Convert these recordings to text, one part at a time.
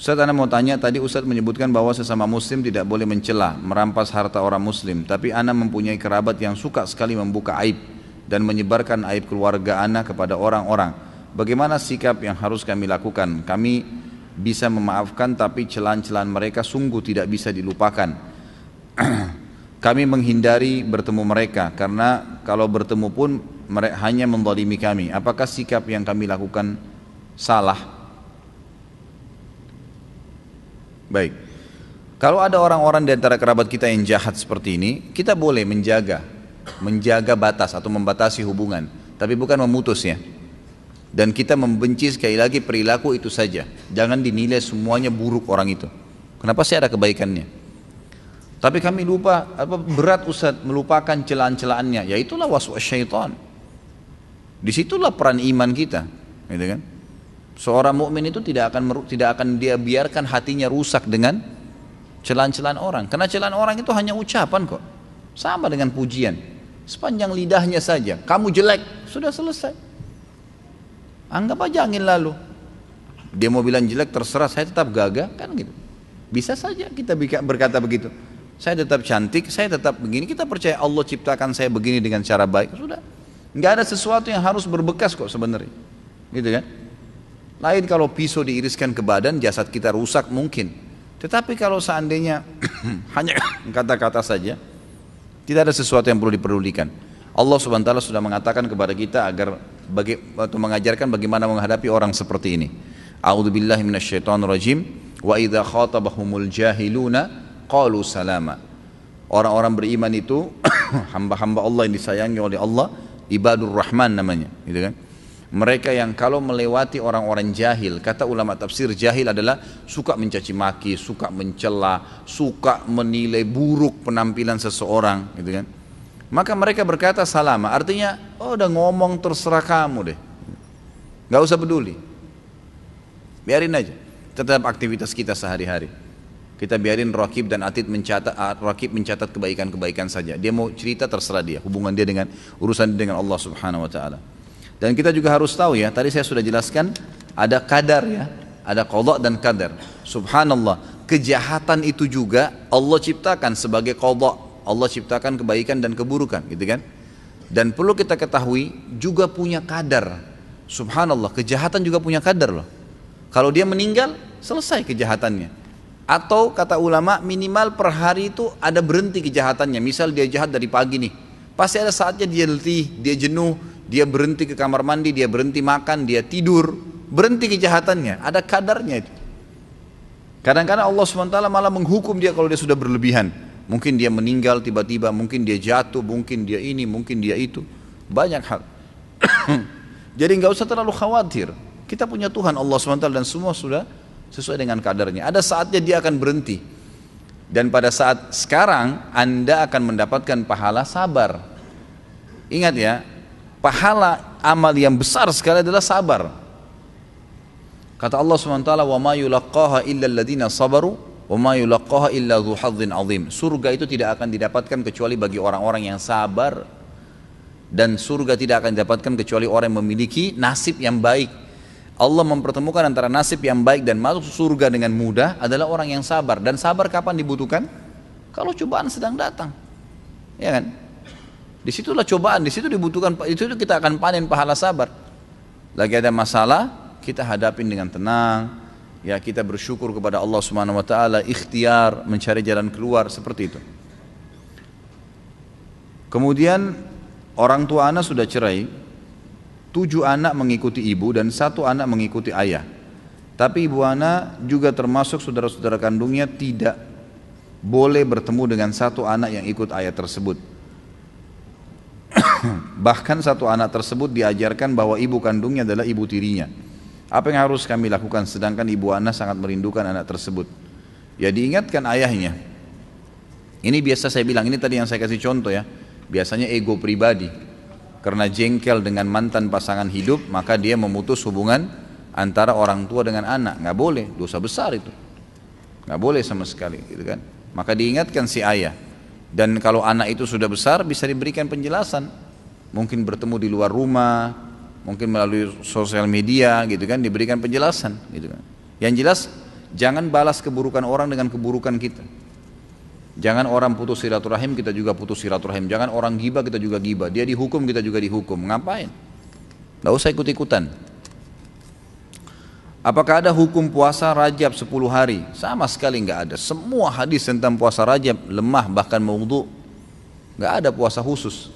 Ustaz Anda mau tanya, tadi Ustaz menyebutkan bahwa sesama muslim tidak boleh mencela, merampas harta orang muslim. Tapi Anda mempunyai kerabat yang suka sekali membuka aib dan menyebarkan aib keluarga Anda kepada orang-orang. Bagaimana sikap yang harus kami lakukan? Kami bisa memaafkan tapi celan-celan mereka sungguh tidak bisa dilupakan. kami menghindari bertemu mereka karena kalau bertemu pun mereka hanya mendolimi kami. Apakah sikap yang kami lakukan salah? Baik. Kalau ada orang-orang di antara kerabat kita yang jahat seperti ini, kita boleh menjaga, menjaga batas atau membatasi hubungan, tapi bukan memutusnya. Dan kita membenci sekali lagi perilaku itu saja. Jangan dinilai semuanya buruk orang itu. Kenapa sih ada kebaikannya? Tapi kami lupa, apa berat Ustaz melupakan celaan-celaannya, yaitulah waswas syaitan. Di situlah peran iman kita, gitu kan? Seorang mukmin itu tidak akan tidak akan dia biarkan hatinya rusak dengan celan-celan orang. Karena celan orang itu hanya ucapan kok. Sama dengan pujian. Sepanjang lidahnya saja. Kamu jelek, sudah selesai. Anggap aja angin lalu. Dia mau bilang jelek terserah, saya tetap gagah kan gitu. Bisa saja kita berkata begitu. Saya tetap cantik, saya tetap begini. Kita percaya Allah ciptakan saya begini dengan cara baik. Sudah. Nggak ada sesuatu yang harus berbekas kok sebenarnya. Gitu kan? Lain kalau pisau diiriskan ke badan, jasad kita rusak mungkin. Tetapi kalau seandainya hanya kata-kata saja, tidak ada sesuatu yang perlu diperdulikan. Allah subhanahu wa ta'ala sudah mengatakan kepada kita agar bagi, atau mengajarkan bagaimana menghadapi orang seperti ini. A'udzu billahi minasyaitonir rajim wa idza khatabahumul jahiluna qalu salama. Orang-orang beriman itu hamba-hamba Allah yang disayangi oleh Allah, ibadur rahman namanya, gitu kan? Mereka yang kalau melewati orang-orang jahil, kata ulama tafsir jahil adalah suka mencaci maki, suka mencela, suka menilai buruk penampilan seseorang, gitu kan. Maka mereka berkata salama, artinya oh udah ngomong terserah kamu deh. Gak usah peduli. Biarin aja. Tetap aktivitas kita sehari-hari. Kita biarin Rakib dan Atid mencatat ah, Rakib mencatat kebaikan-kebaikan saja. Dia mau cerita terserah dia, hubungan dia dengan urusan dia dengan Allah Subhanahu wa taala. Dan kita juga harus tahu ya, tadi saya sudah jelaskan ada kadar ya, ada kodok dan kadar. Subhanallah, kejahatan itu juga Allah ciptakan sebagai kodok. Allah ciptakan kebaikan dan keburukan, gitu kan? Dan perlu kita ketahui juga punya kadar. Subhanallah, kejahatan juga punya kadar loh. Kalau dia meninggal, selesai kejahatannya. Atau kata ulama minimal per hari itu ada berhenti kejahatannya. Misal dia jahat dari pagi nih, pasti ada saatnya dia letih, dia jenuh, dia berhenti ke kamar mandi, dia berhenti makan, dia tidur, berhenti kejahatannya, ada kadarnya itu. Kadang-kadang Allah SWT malah menghukum dia kalau dia sudah berlebihan. Mungkin dia meninggal tiba-tiba, mungkin dia jatuh, mungkin dia ini, mungkin dia itu. Banyak hal. Jadi nggak usah terlalu khawatir. Kita punya Tuhan Allah SWT dan semua sudah sesuai dengan kadarnya. Ada saatnya dia akan berhenti. Dan pada saat sekarang Anda akan mendapatkan pahala sabar. Ingat ya, pahala amal yang besar sekali adalah sabar. Kata Allah SWT, "Wa ma yulaqqaha illa alladziina sabaru wa ma yulaqqaha illa azim." Surga itu tidak akan didapatkan kecuali bagi orang-orang yang sabar dan surga tidak akan didapatkan kecuali orang yang memiliki nasib yang baik. Allah mempertemukan antara nasib yang baik dan masuk surga dengan mudah adalah orang yang sabar dan sabar kapan dibutuhkan? Kalau cobaan sedang datang. Ya kan? Di situlah cobaan, di situ dibutuhkan, itu kita akan panen pahala sabar. Lagi ada masalah, kita hadapin dengan tenang, ya kita bersyukur kepada Allah Subhanahu wa taala, ikhtiar mencari jalan keluar seperti itu. Kemudian orang tua anak sudah cerai, tujuh anak mengikuti ibu dan satu anak mengikuti ayah. Tapi ibu anak juga termasuk saudara-saudara kandungnya tidak boleh bertemu dengan satu anak yang ikut ayah tersebut. Bahkan satu anak tersebut diajarkan bahwa ibu kandungnya adalah ibu tirinya. Apa yang harus kami lakukan sedangkan ibu anak sangat merindukan anak tersebut? Ya diingatkan ayahnya. Ini biasa saya bilang, ini tadi yang saya kasih contoh ya. Biasanya ego pribadi. Karena jengkel dengan mantan pasangan hidup, maka dia memutus hubungan antara orang tua dengan anak. Nggak boleh, dosa besar itu. Nggak boleh sama sekali, gitu kan. Maka diingatkan si ayah. Dan kalau anak itu sudah besar bisa diberikan penjelasan mungkin bertemu di luar rumah, mungkin melalui sosial media gitu kan diberikan penjelasan gitu kan. Yang jelas Jangan balas keburukan orang dengan keburukan kita. Jangan orang putus silaturahim kita juga putus silaturahim. Jangan orang gibah kita juga gibah. Dia dihukum kita juga dihukum. Ngapain? Tidak usah ikut-ikutan. Apakah ada hukum puasa rajab 10 hari? Sama sekali nggak ada. Semua hadis tentang puasa rajab lemah bahkan maudhu. Nggak ada puasa khusus.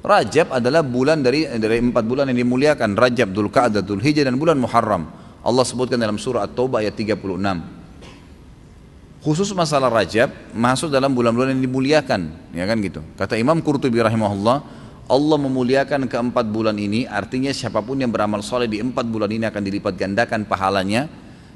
Rajab adalah bulan dari dari empat bulan yang dimuliakan. Rajab, Dhul Qa'dah, Dhul dan bulan Muharram. Allah sebutkan dalam surah At-Taubah ayat 36. Khusus masalah Rajab masuk dalam bulan-bulan yang dimuliakan, ya kan gitu. Kata Imam Qurtubi rahimahullah, Allah memuliakan keempat bulan ini artinya siapa pun yang beramal soleh di empat bulan ini akan dilipat gandakan pahalanya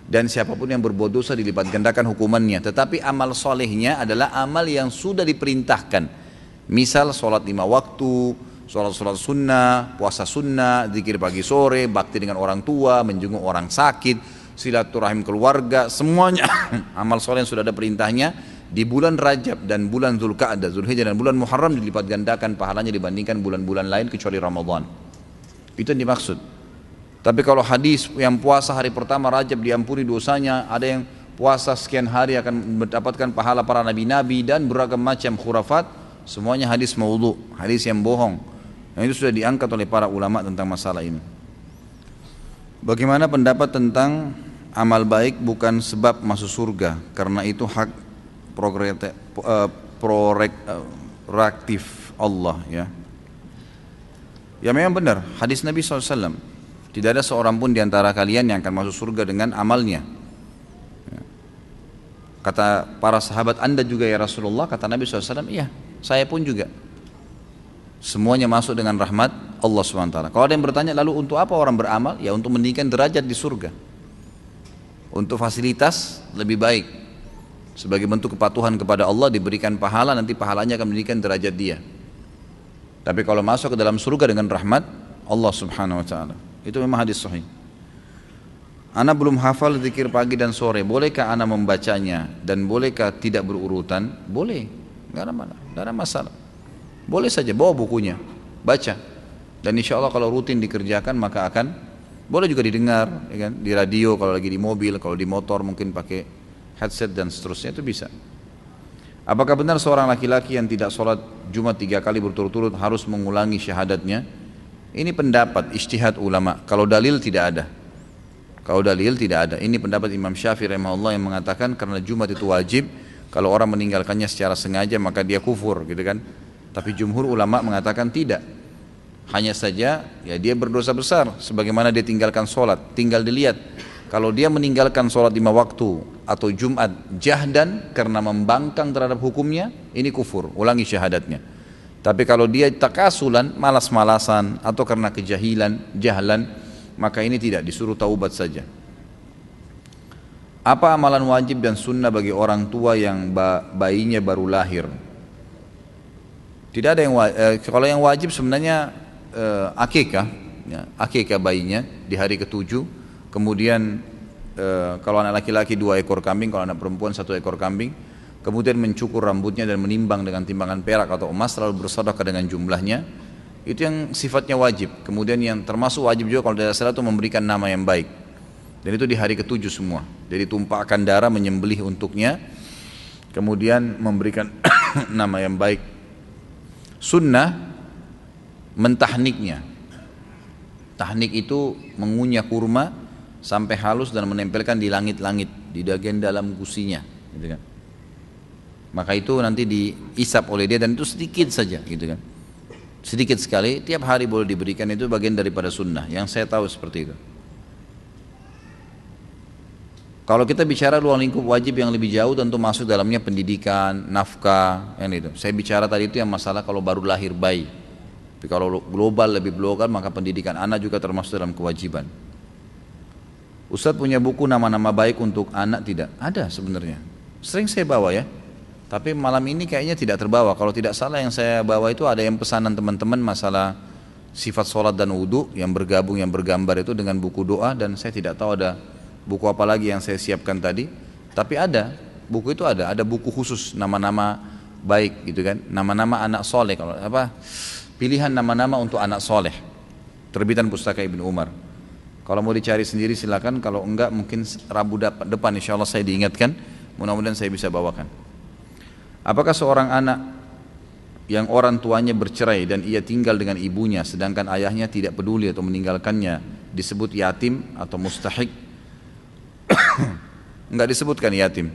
dan siapa pun yang berbuat dosa dilipat gandakan hukumannya. Tetapi amal solehnya adalah amal yang sudah diperintahkan. Misal sholat lima waktu sholat-sholat sunnah, puasa sunnah, zikir pagi sore, bakti dengan orang tua, menjenguk orang sakit, silaturahim keluarga, semuanya amal soleh yang sudah ada perintahnya di bulan Rajab dan bulan Zulkaadah, Zulhijjah dan bulan Muharram dilipat gandakan pahalanya dibandingkan bulan-bulan lain kecuali Ramadan. Itu yang dimaksud. Tapi kalau hadis yang puasa hari pertama Rajab diampuni dosanya, ada yang puasa sekian hari akan mendapatkan pahala para nabi-nabi dan beragam macam khurafat, semuanya hadis maudhu, hadis yang bohong. Yang itu sudah diangkat oleh para ulama tentang masalah ini. Bagaimana pendapat tentang amal baik bukan sebab masuk surga karena itu hak proaktif Allah ya. Ya memang benar, hadis Nabi SAW. Tidak ada seorang pun di antara kalian yang akan masuk surga dengan amalnya. Ya. Kata para sahabat anda juga ya Rasulullah, kata Nabi SAW, iya saya pun juga. Semuanya masuk dengan rahmat Allah SWT. Kalau ada yang bertanya lalu untuk apa orang beramal? Ya untuk meninggikan derajat di surga. Untuk fasilitas lebih baik sebagai bentuk kepatuhan kepada Allah diberikan pahala nanti pahalanya akan menjadikan derajat dia. Tapi kalau masuk ke dalam surga dengan rahmat Allah subhanahu wa ta'ala. Itu memang hadis sahih. Ana belum hafal zikir pagi dan sore bolehkah Ana membacanya? Dan bolehkah tidak berurutan? Boleh. Nggak ada, mana, nggak ada masalah. Boleh saja bawa bukunya. Baca. Dan insya Allah kalau rutin dikerjakan maka akan boleh juga didengar ya kan? di radio kalau lagi di mobil kalau di motor mungkin pakai headset dan seterusnya itu bisa. Apakah benar seorang laki-laki yang tidak sholat Jumat tiga kali berturut-turut harus mengulangi syahadatnya? Ini pendapat istihad ulama. Kalau dalil tidak ada. Kalau dalil tidak ada. Ini pendapat Imam Syafi'i rahimahullah yang mengatakan karena Jumat itu wajib. Kalau orang meninggalkannya secara sengaja maka dia kufur gitu kan. Tapi jumhur ulama mengatakan tidak. Hanya saja ya dia berdosa besar sebagaimana dia tinggalkan sholat. Tinggal dilihat kalau dia meninggalkan sholat lima waktu atau Jumat jahdan karena membangkang terhadap hukumnya, ini kufur, ulangi syahadatnya. Tapi kalau dia takasulan, malas-malasan atau karena kejahilan, jahlan, maka ini tidak disuruh taubat saja. Apa amalan wajib dan sunnah bagi orang tua yang bayinya baru lahir? Tidak ada yang wajib, eh, kalau yang wajib sebenarnya eh, akikah, ya, akikah bayinya di hari ketujuh kemudian e, kalau anak laki-laki dua ekor kambing, kalau anak perempuan satu ekor kambing, kemudian mencukur rambutnya dan menimbang dengan timbangan perak atau emas lalu bersedekah dengan jumlahnya, itu yang sifatnya wajib. Kemudian yang termasuk wajib juga kalau tidak salah itu memberikan nama yang baik. Dan itu di hari ketujuh semua. Jadi tumpahkan darah menyembelih untuknya, kemudian memberikan nama yang baik. Sunnah mentahniknya. Tahnik itu mengunyah kurma sampai halus dan menempelkan di langit-langit di bagian dalam gusinya gitu kan maka itu nanti diisap oleh dia dan itu sedikit saja gitu kan sedikit sekali tiap hari boleh diberikan itu bagian daripada sunnah yang saya tahu seperti itu kalau kita bicara ruang lingkup wajib yang lebih jauh tentu masuk dalamnya pendidikan, nafkah, yang itu. Saya bicara tadi itu yang masalah kalau baru lahir bayi. Tapi kalau global lebih global maka pendidikan anak juga termasuk dalam kewajiban. Ustaz punya buku nama-nama baik untuk anak tidak? Ada sebenarnya. Sering saya bawa ya. Tapi malam ini kayaknya tidak terbawa. Kalau tidak salah yang saya bawa itu ada yang pesanan teman-teman masalah sifat sholat dan wudhu yang bergabung yang bergambar itu dengan buku doa dan saya tidak tahu ada buku apa lagi yang saya siapkan tadi. Tapi ada buku itu ada. Ada buku khusus nama-nama baik gitu kan. Nama-nama anak soleh kalau apa pilihan nama-nama untuk anak soleh. Terbitan pustaka Ibnu Umar. Kalau mau dicari sendiri silakan, kalau enggak mungkin Rabu depan insya Allah saya diingatkan, mudah-mudahan saya bisa bawakan. Apakah seorang anak yang orang tuanya bercerai dan ia tinggal dengan ibunya sedangkan ayahnya tidak peduli atau meninggalkannya disebut yatim atau mustahik? enggak disebutkan yatim.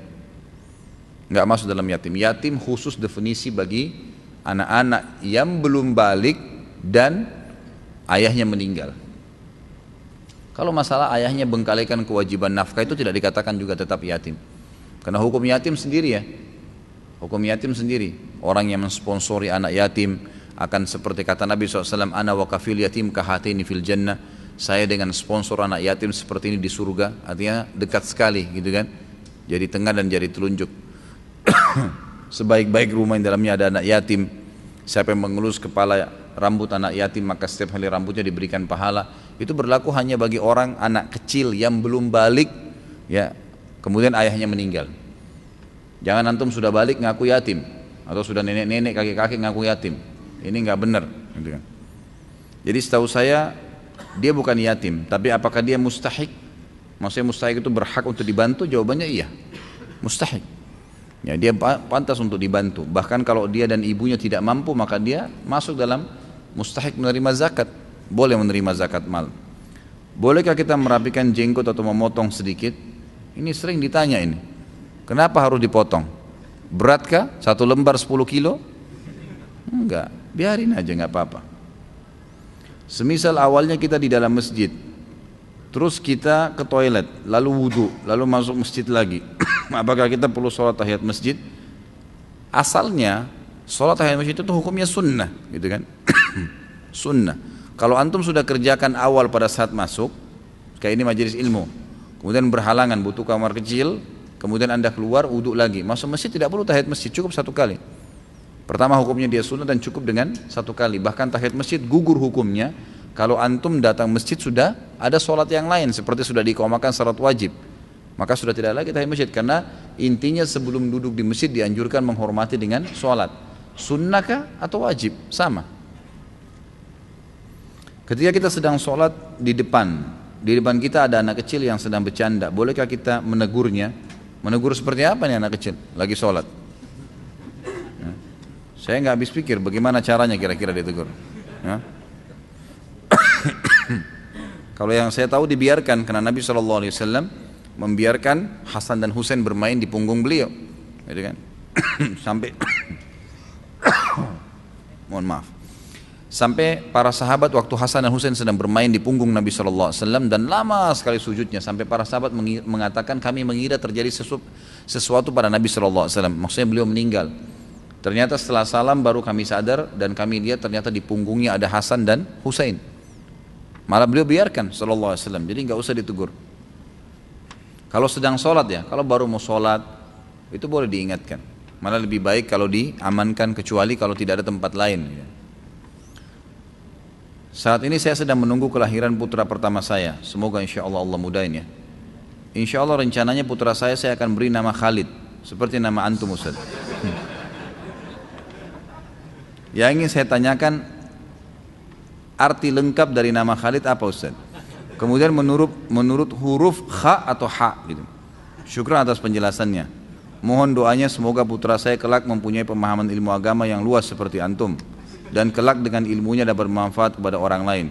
Enggak masuk dalam yatim. Yatim khusus definisi bagi anak-anak yang belum balik dan ayahnya meninggal. Kalau masalah ayahnya bengkalikan kewajiban nafkah itu tidak dikatakan juga tetap yatim. Karena hukum yatim sendiri ya. Hukum yatim sendiri. Orang yang mensponsori anak yatim akan seperti kata Nabi SAW, Ana wa kafil yatim kahatini fil jannah. Saya dengan sponsor anak yatim seperti ini di surga. Artinya dekat sekali gitu kan. Jadi tengah dan jadi telunjuk. Sebaik-baik rumah yang dalamnya ada anak yatim. Siapa yang mengelus kepala rambut anak yatim maka setiap hari rambutnya diberikan pahala. Itu berlaku hanya bagi orang anak kecil yang belum balik ya. Kemudian ayahnya meninggal. Jangan antum sudah balik ngaku yatim atau sudah nenek-nenek kakek-kakek ngaku yatim. Ini nggak benar gitu kan. jadi setahu saya dia bukan yatim tapi apakah dia mustahik? Maksudnya mustahik itu berhak untuk dibantu? Jawabannya iya. Mustahik. Ya, dia pantas untuk dibantu. Bahkan kalau dia dan ibunya tidak mampu, maka dia masuk dalam mustahik menerima zakat. Boleh menerima zakat mal. Bolehkah kita merapikan jenggot atau memotong sedikit? Ini sering ditanya ini. Kenapa harus dipotong? Beratkah? Satu lembar 10 kilo? Enggak, biarin aja nggak apa-apa. Semisal awalnya kita di dalam masjid, terus kita ke toilet, lalu wudhu, lalu masuk masjid lagi. Apakah kita perlu sholat tahiyat masjid? Asalnya sholat tahiyat masjid itu hukumnya sunnah, gitu kan? sunnah. Kalau antum sudah kerjakan awal pada saat masuk, kayak ini majelis ilmu, kemudian berhalangan butuh kamar kecil, kemudian anda keluar wudhu lagi, masuk masjid tidak perlu tahiyat masjid, cukup satu kali. Pertama hukumnya dia sunnah dan cukup dengan satu kali. Bahkan tahiyat masjid gugur hukumnya kalau antum datang masjid sudah ada sholat yang lain seperti sudah dikomakan syarat wajib. Maka sudah tidak lagi tahiyat masjid karena intinya sebelum duduk di masjid dianjurkan menghormati dengan sholat. Sunnahkah atau wajib? Sama. Ketika kita sedang sholat di depan, di depan kita ada anak kecil yang sedang bercanda. Bolehkah kita menegurnya? Menegur seperti apa nih anak kecil? Lagi sholat. Ya. Saya nggak habis pikir bagaimana caranya kira-kira ditegur. Ya. Kalau yang saya tahu dibiarkan karena Nabi Shallallahu Alaihi Wasallam membiarkan Hasan dan Husain bermain di punggung beliau, gitu kan? Sampai mohon maaf. Sampai para sahabat waktu Hasan dan Husain sedang bermain di punggung Nabi Shallallahu Alaihi Wasallam dan lama sekali sujudnya sampai para sahabat mengatakan kami mengira terjadi sesuatu, sesuatu pada Nabi Shallallahu Alaihi Wasallam. Maksudnya beliau meninggal. Ternyata setelah salam baru kami sadar dan kami lihat ternyata di punggungnya ada Hasan dan Husain. Malah beliau biarkan sallallahu alaihi wasallam. Jadi nggak usah ditegur. Kalau sedang sholat ya, kalau baru mau sholat itu boleh diingatkan. Malah lebih baik kalau diamankan kecuali kalau tidak ada tempat lain. Ya. Saat ini saya sedang menunggu kelahiran putra pertama saya. Semoga insya Allah Allah mudahin ya. Insya Allah rencananya putra saya saya akan beri nama Khalid. Seperti nama Antum Ustaz. Yang ingin saya tanyakan arti lengkap dari nama Khalid apa Ustaz? Kemudian menurut menurut huruf kha atau ha gitu. Syukur atas penjelasannya. Mohon doanya semoga putra saya kelak mempunyai pemahaman ilmu agama yang luas seperti antum dan kelak dengan ilmunya dapat bermanfaat kepada orang lain.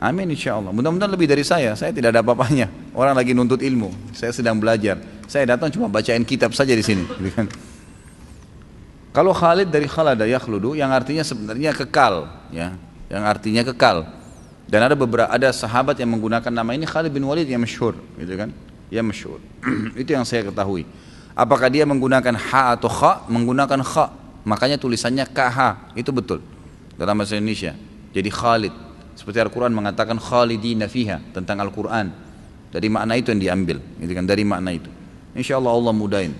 Amin insya Allah. Mudah-mudahan lebih dari saya. Saya tidak ada apa-apanya. Orang lagi nuntut ilmu. Saya sedang belajar. Saya datang cuma bacain kitab saja di sini. Gitu kan. Kalau Khalid dari Khalada yakhludu yang artinya sebenarnya kekal, ya yang artinya kekal. Dan ada beberapa ada sahabat yang menggunakan nama ini Khalid bin Walid yang masyhur, gitu kan? Yang masyhur. itu yang saya ketahui. Apakah dia menggunakan ha atau kha? Menggunakan kha. Makanya tulisannya kh. Itu betul. Dalam bahasa Indonesia. Jadi Khalid. Seperti Al-Quran mengatakan khalidina fiha tentang Al-Quran. Dari makna itu yang diambil, gitu kan? Dari makna itu. Insya Allah Allah mudahin.